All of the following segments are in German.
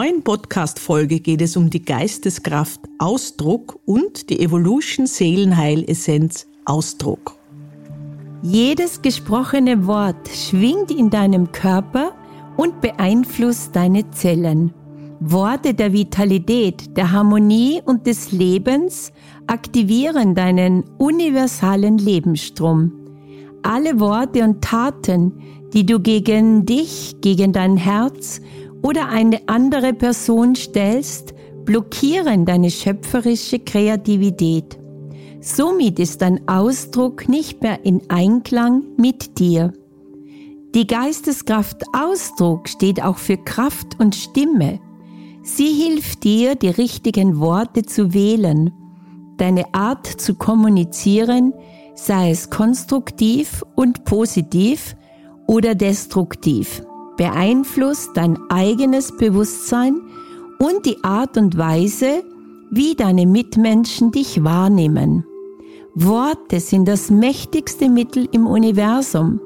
neuen Podcast-Folge geht es um die Geisteskraft Ausdruck und die Evolution Seelenheil-Essenz Ausdruck. Jedes gesprochene Wort schwingt in deinem Körper und beeinflusst deine Zellen. Worte der Vitalität, der Harmonie und des Lebens aktivieren deinen universalen Lebensstrom. Alle Worte und Taten, die du gegen dich, gegen dein Herz oder eine andere Person stellst, blockieren deine schöpferische Kreativität. Somit ist dein Ausdruck nicht mehr in Einklang mit dir. Die Geisteskraft Ausdruck steht auch für Kraft und Stimme. Sie hilft dir, die richtigen Worte zu wählen. Deine Art zu kommunizieren, sei es konstruktiv und positiv oder destruktiv beeinflusst dein eigenes Bewusstsein und die Art und Weise, wie deine Mitmenschen dich wahrnehmen. Worte sind das mächtigste Mittel im Universum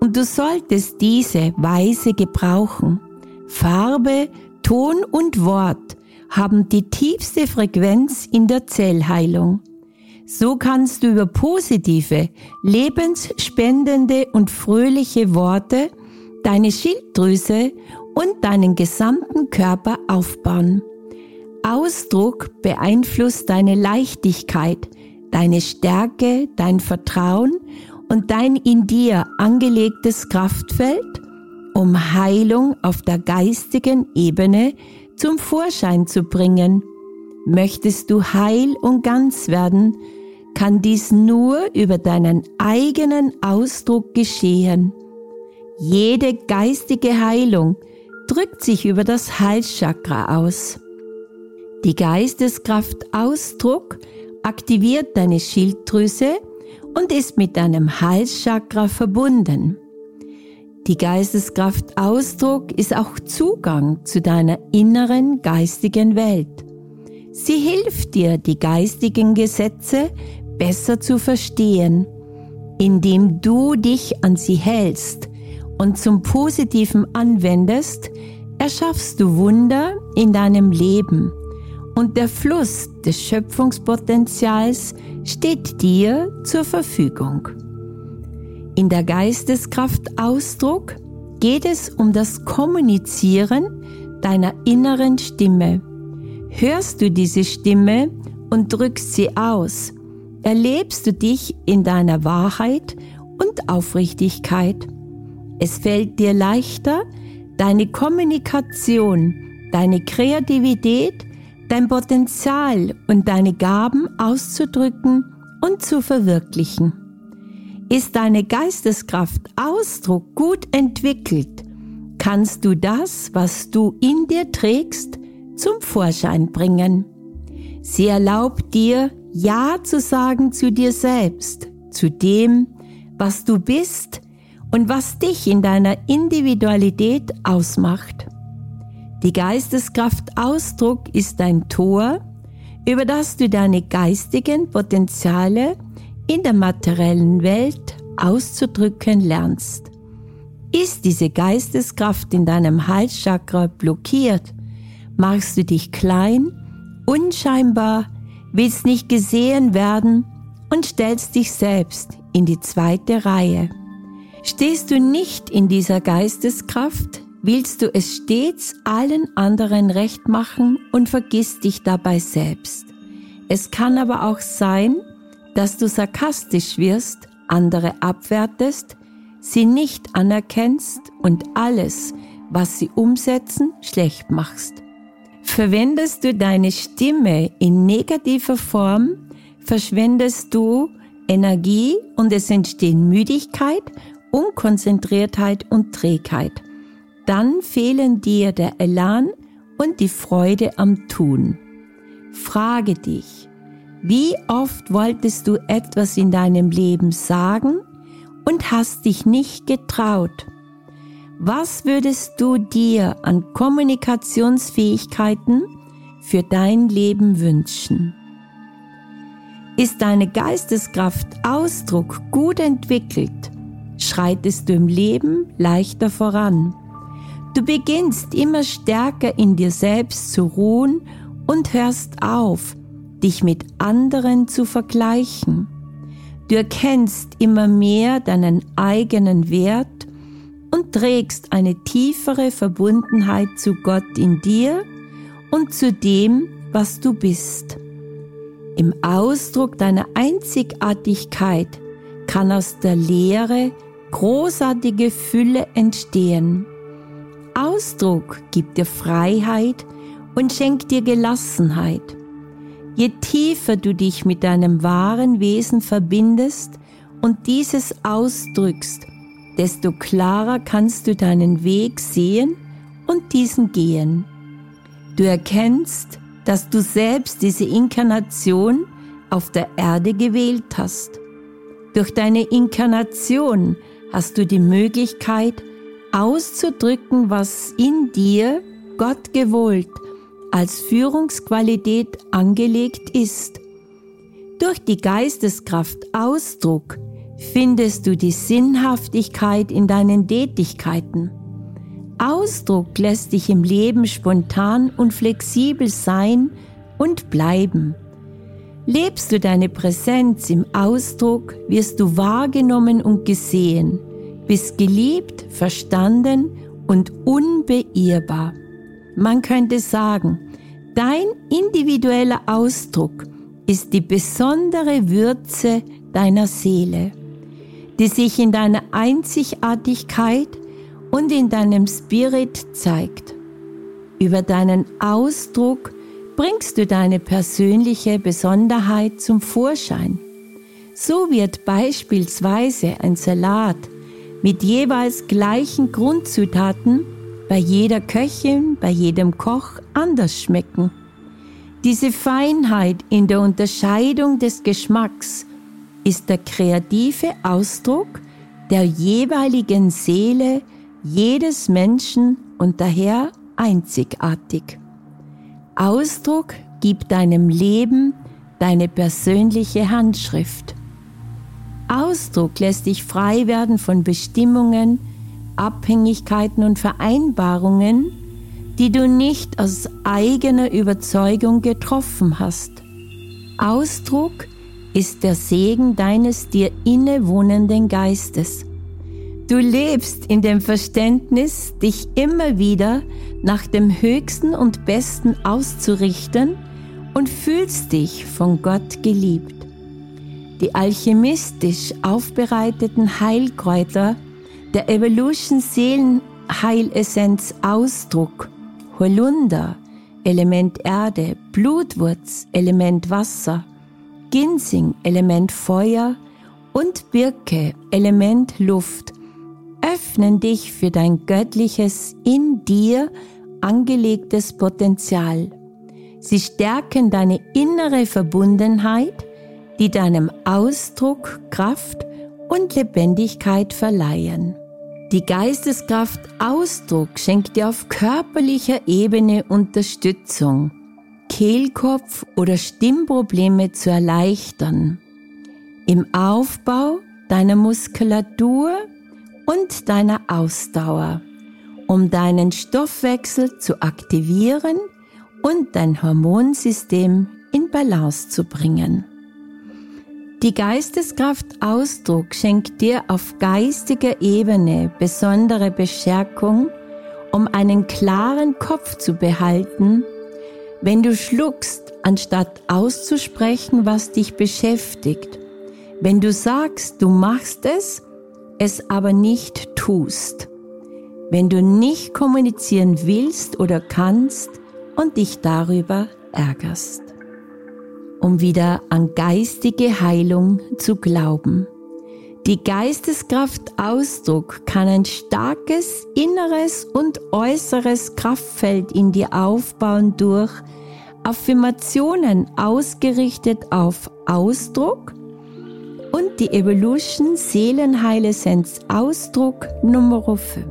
und du solltest diese weise gebrauchen. Farbe, Ton und Wort haben die tiefste Frequenz in der Zellheilung. So kannst du über positive, lebensspendende und fröhliche Worte deine Schilddrüse und deinen gesamten Körper aufbauen. Ausdruck beeinflusst deine Leichtigkeit, deine Stärke, dein Vertrauen und dein in dir angelegtes Kraftfeld, um Heilung auf der geistigen Ebene zum Vorschein zu bringen. Möchtest du heil und ganz werden, kann dies nur über deinen eigenen Ausdruck geschehen. Jede geistige Heilung drückt sich über das Halschakra aus. Die Geisteskraft Ausdruck aktiviert deine Schilddrüse und ist mit deinem Halschakra verbunden. Die Geisteskraft Ausdruck ist auch Zugang zu deiner inneren geistigen Welt. Sie hilft dir, die geistigen Gesetze besser zu verstehen, indem du dich an sie hältst und zum Positiven anwendest, erschaffst du Wunder in deinem Leben und der Fluss des Schöpfungspotenzials steht dir zur Verfügung. In der Geisteskraft Ausdruck geht es um das Kommunizieren deiner inneren Stimme. Hörst du diese Stimme und drückst sie aus, erlebst du dich in deiner Wahrheit und Aufrichtigkeit. Es fällt dir leichter, deine Kommunikation, deine Kreativität, dein Potenzial und deine Gaben auszudrücken und zu verwirklichen. Ist deine Geisteskraft Ausdruck gut entwickelt, kannst du das, was du in dir trägst, zum Vorschein bringen. Sie erlaubt dir, Ja zu sagen zu dir selbst, zu dem, was du bist, und was dich in deiner Individualität ausmacht. Die Geisteskraft Ausdruck ist ein Tor, über das du deine geistigen Potenziale in der materiellen Welt auszudrücken lernst. Ist diese Geisteskraft in deinem Halschakra blockiert, machst du dich klein, unscheinbar, willst nicht gesehen werden und stellst dich selbst in die zweite Reihe. Stehst du nicht in dieser Geisteskraft, willst du es stets allen anderen recht machen und vergisst dich dabei selbst. Es kann aber auch sein, dass du sarkastisch wirst, andere abwertest, sie nicht anerkennst und alles, was sie umsetzen, schlecht machst. Verwendest du deine Stimme in negativer Form, verschwendest du Energie und es entstehen Müdigkeit Unkonzentriertheit und Trägheit. Dann fehlen dir der Elan und die Freude am Tun. Frage dich, wie oft wolltest du etwas in deinem Leben sagen und hast dich nicht getraut? Was würdest du dir an Kommunikationsfähigkeiten für dein Leben wünschen? Ist deine Geisteskraft Ausdruck gut entwickelt, schreitest du im Leben leichter voran. Du beginnst immer stärker in dir selbst zu ruhen und hörst auf, dich mit anderen zu vergleichen. Du erkennst immer mehr deinen eigenen Wert und trägst eine tiefere Verbundenheit zu Gott in dir und zu dem, was du bist. Im Ausdruck deiner Einzigartigkeit kann aus der Lehre großartige Fülle entstehen. Ausdruck gibt dir Freiheit und schenkt dir Gelassenheit. Je tiefer du dich mit deinem wahren Wesen verbindest und dieses ausdrückst, desto klarer kannst du deinen Weg sehen und diesen gehen. Du erkennst, dass du selbst diese Inkarnation auf der Erde gewählt hast. Durch deine Inkarnation hast du die Möglichkeit, auszudrücken, was in dir Gott gewollt als Führungsqualität angelegt ist. Durch die Geisteskraft Ausdruck findest du die Sinnhaftigkeit in deinen Tätigkeiten. Ausdruck lässt dich im Leben spontan und flexibel sein und bleiben. Lebst du deine Präsenz im Ausdruck, wirst du wahrgenommen und gesehen, bist geliebt, verstanden und unbeirrbar. Man könnte sagen, dein individueller Ausdruck ist die besondere Würze deiner Seele, die sich in deiner Einzigartigkeit und in deinem Spirit zeigt. Über deinen Ausdruck bringst du deine persönliche Besonderheit zum Vorschein. So wird beispielsweise ein Salat mit jeweils gleichen Grundzutaten bei jeder Köchin, bei jedem Koch anders schmecken. Diese Feinheit in der Unterscheidung des Geschmacks ist der kreative Ausdruck der jeweiligen Seele jedes Menschen und daher einzigartig. Ausdruck gibt deinem Leben deine persönliche Handschrift. Ausdruck lässt dich frei werden von Bestimmungen, Abhängigkeiten und Vereinbarungen, die du nicht aus eigener Überzeugung getroffen hast. Ausdruck ist der Segen deines dir innewohnenden Geistes. Du lebst in dem Verständnis, dich immer wieder nach dem Höchsten und Besten auszurichten und fühlst dich von Gott geliebt. Die alchemistisch aufbereiteten Heilkräuter der Evolution Seelenheilessenz Ausdruck, Holunder, Element Erde, Blutwurz, Element Wasser, Ginsing, Element Feuer und Birke, Element Luft, öffnen dich für dein göttliches, in dir angelegtes Potenzial. Sie stärken deine innere Verbundenheit die deinem Ausdruck Kraft und Lebendigkeit verleihen. Die Geisteskraft Ausdruck schenkt dir auf körperlicher Ebene Unterstützung, Kehlkopf- oder Stimmprobleme zu erleichtern, im Aufbau deiner Muskulatur und deiner Ausdauer, um deinen Stoffwechsel zu aktivieren und dein Hormonsystem in Balance zu bringen. Die Geisteskraft Ausdruck schenkt dir auf geistiger Ebene besondere Bestärkung, um einen klaren Kopf zu behalten, wenn du schluckst, anstatt auszusprechen, was dich beschäftigt, wenn du sagst, du machst es, es aber nicht tust, wenn du nicht kommunizieren willst oder kannst und dich darüber ärgerst um wieder an geistige Heilung zu glauben. Die Geisteskraft Ausdruck kann ein starkes inneres und äußeres Kraftfeld in dir aufbauen durch Affirmationen ausgerichtet auf Ausdruck die Evolution Seelenheilessenz Ausdruck Nummer 5.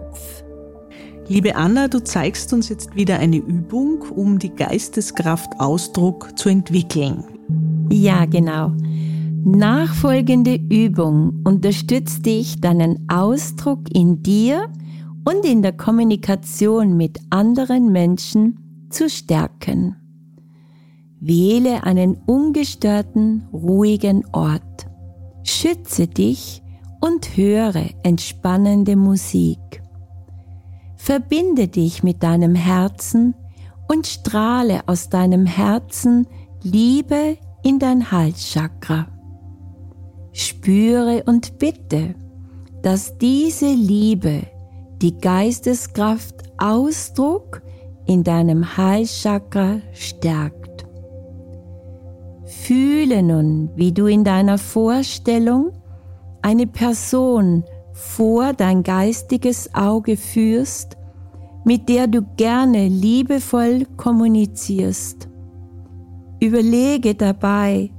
Liebe Anna, du zeigst uns jetzt wieder eine Übung, um die Geisteskraft Ausdruck zu entwickeln. Ja, genau. Nachfolgende Übung unterstützt dich, deinen Ausdruck in dir und in der Kommunikation mit anderen Menschen zu stärken. Wähle einen ungestörten, ruhigen Ort. Schütze dich und höre entspannende Musik. Verbinde dich mit deinem Herzen und strahle aus deinem Herzen Liebe in dein Halschakra. Spüre und bitte, dass diese Liebe die Geisteskraft Ausdruck in deinem Halschakra stärkt. Fühle nun, wie du in deiner Vorstellung eine Person vor dein geistiges Auge führst, mit der du gerne liebevoll kommunizierst. Überlege dabei,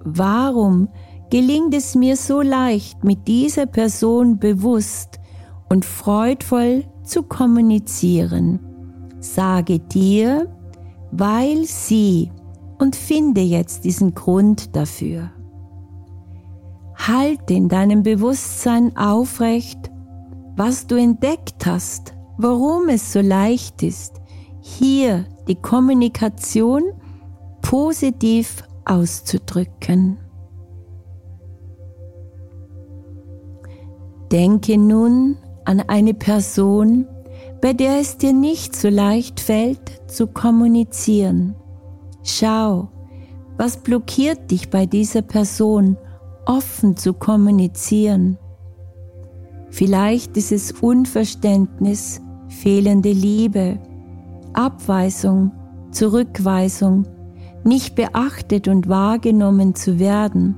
warum gelingt es mir so leicht, mit dieser Person bewusst und freudvoll zu kommunizieren. Sage dir, weil sie und finde jetzt diesen Grund dafür. Halte in deinem Bewusstsein aufrecht, was du entdeckt hast, warum es so leicht ist, hier die Kommunikation positiv auszudrücken. Denke nun an eine Person, bei der es dir nicht so leicht fällt zu kommunizieren. Schau, was blockiert dich bei dieser Person, offen zu kommunizieren. Vielleicht ist es Unverständnis, fehlende Liebe, Abweisung, Zurückweisung, nicht beachtet und wahrgenommen zu werden,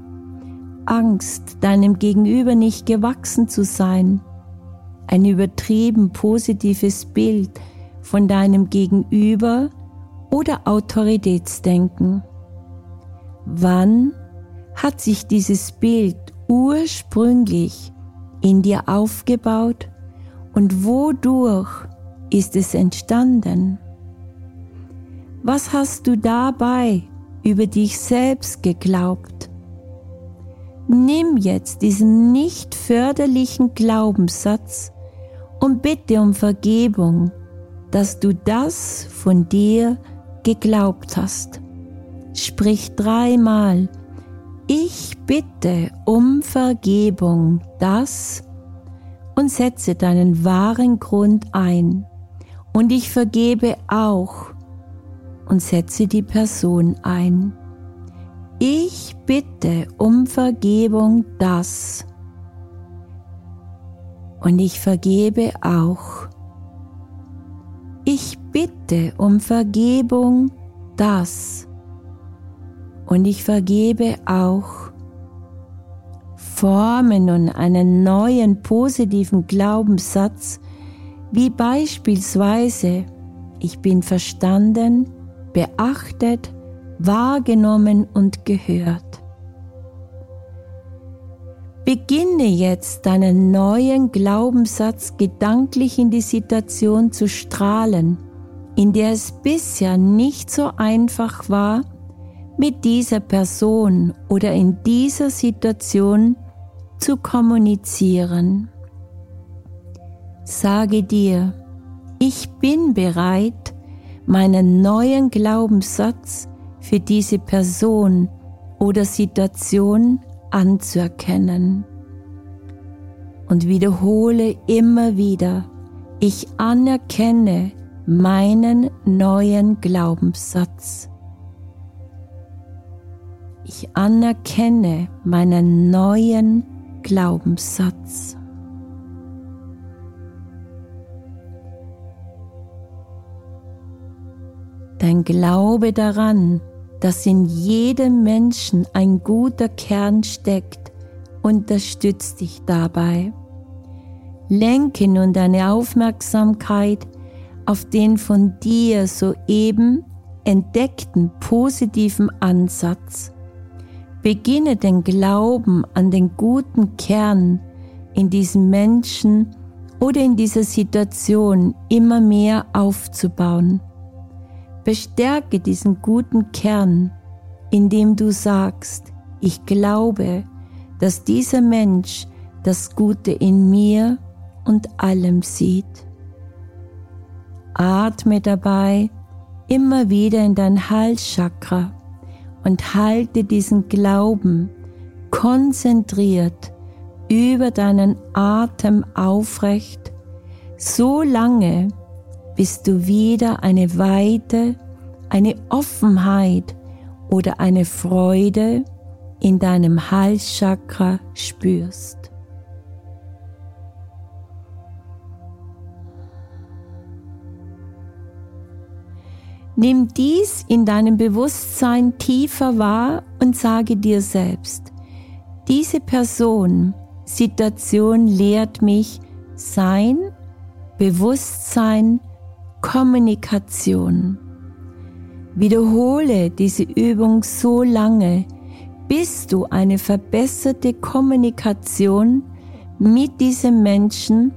Angst, deinem Gegenüber nicht gewachsen zu sein, ein übertrieben positives Bild von deinem Gegenüber oder Autoritätsdenken. Wann hat sich dieses Bild ursprünglich in dir aufgebaut und wodurch ist es entstanden? Was hast du dabei über dich selbst geglaubt? Nimm jetzt diesen nicht förderlichen Glaubenssatz und bitte um Vergebung, dass du das von dir geglaubt hast. Sprich dreimal, ich bitte um Vergebung, das und setze deinen wahren Grund ein. Und ich vergebe auch und setze die Person ein. Ich bitte um Vergebung das und ich vergebe auch. Ich bitte um Vergebung das und ich vergebe auch. Forme nun einen neuen positiven Glaubenssatz, wie beispielsweise ich bin verstanden, beachtet, wahrgenommen und gehört. Beginne jetzt deinen neuen Glaubenssatz gedanklich in die Situation zu strahlen, in der es bisher nicht so einfach war, mit dieser Person oder in dieser Situation zu kommunizieren. Sage dir, ich bin bereit, meinen neuen Glaubenssatz für diese Person oder Situation anzuerkennen. Und wiederhole immer wieder, ich anerkenne meinen neuen Glaubenssatz. Ich anerkenne meinen neuen Glaubenssatz. Dein Glaube daran, dass in jedem Menschen ein guter Kern steckt, unterstützt dich dabei. Lenke nun deine Aufmerksamkeit auf den von dir soeben entdeckten positiven Ansatz. Beginne den Glauben an den guten Kern in diesem Menschen oder in dieser Situation immer mehr aufzubauen. Bestärke diesen guten Kern, indem du sagst, ich glaube, dass dieser Mensch das Gute in mir und allem sieht. Atme dabei immer wieder in dein Halschakra und halte diesen Glauben konzentriert über deinen Atem aufrecht, so lange, bis du wieder eine Weite, eine Offenheit oder eine Freude in deinem Halschakra spürst. Nimm dies in deinem Bewusstsein tiefer wahr und sage dir selbst, diese Person, Situation lehrt mich Sein, Bewusstsein, Kommunikation. Wiederhole diese Übung so lange, bis du eine verbesserte Kommunikation mit diesem Menschen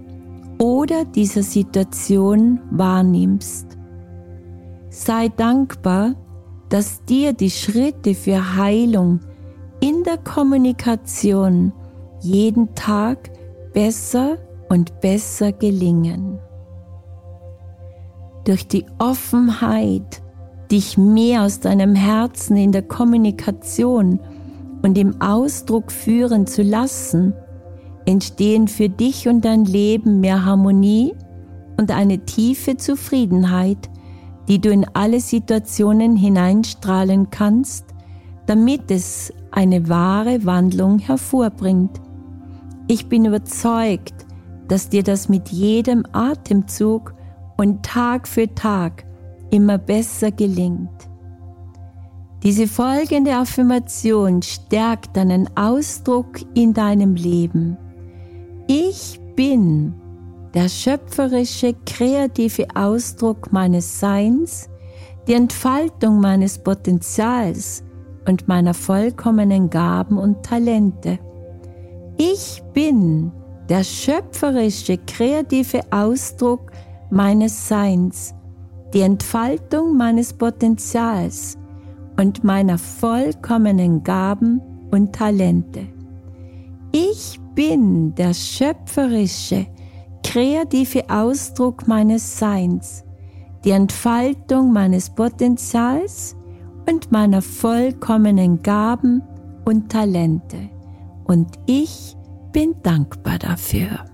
oder dieser Situation wahrnimmst. Sei dankbar, dass dir die Schritte für Heilung in der Kommunikation jeden Tag besser und besser gelingen. Durch die Offenheit, dich mehr aus deinem Herzen in der Kommunikation und im Ausdruck führen zu lassen, entstehen für dich und dein Leben mehr Harmonie und eine tiefe Zufriedenheit, die du in alle Situationen hineinstrahlen kannst, damit es eine wahre Wandlung hervorbringt. Ich bin überzeugt, dass dir das mit jedem Atemzug und Tag für Tag immer besser gelingt. Diese folgende Affirmation stärkt deinen Ausdruck in deinem Leben. Ich bin der schöpferische, kreative Ausdruck meines Seins, die Entfaltung meines Potenzials und meiner vollkommenen Gaben und Talente. Ich bin der schöpferische, kreative Ausdruck meines Seins, die Entfaltung meines Potenzials und meiner vollkommenen Gaben und Talente. Ich bin der schöpferische, kreative Ausdruck meines Seins, die Entfaltung meines Potenzials und meiner vollkommenen Gaben und Talente. Und ich bin dankbar dafür.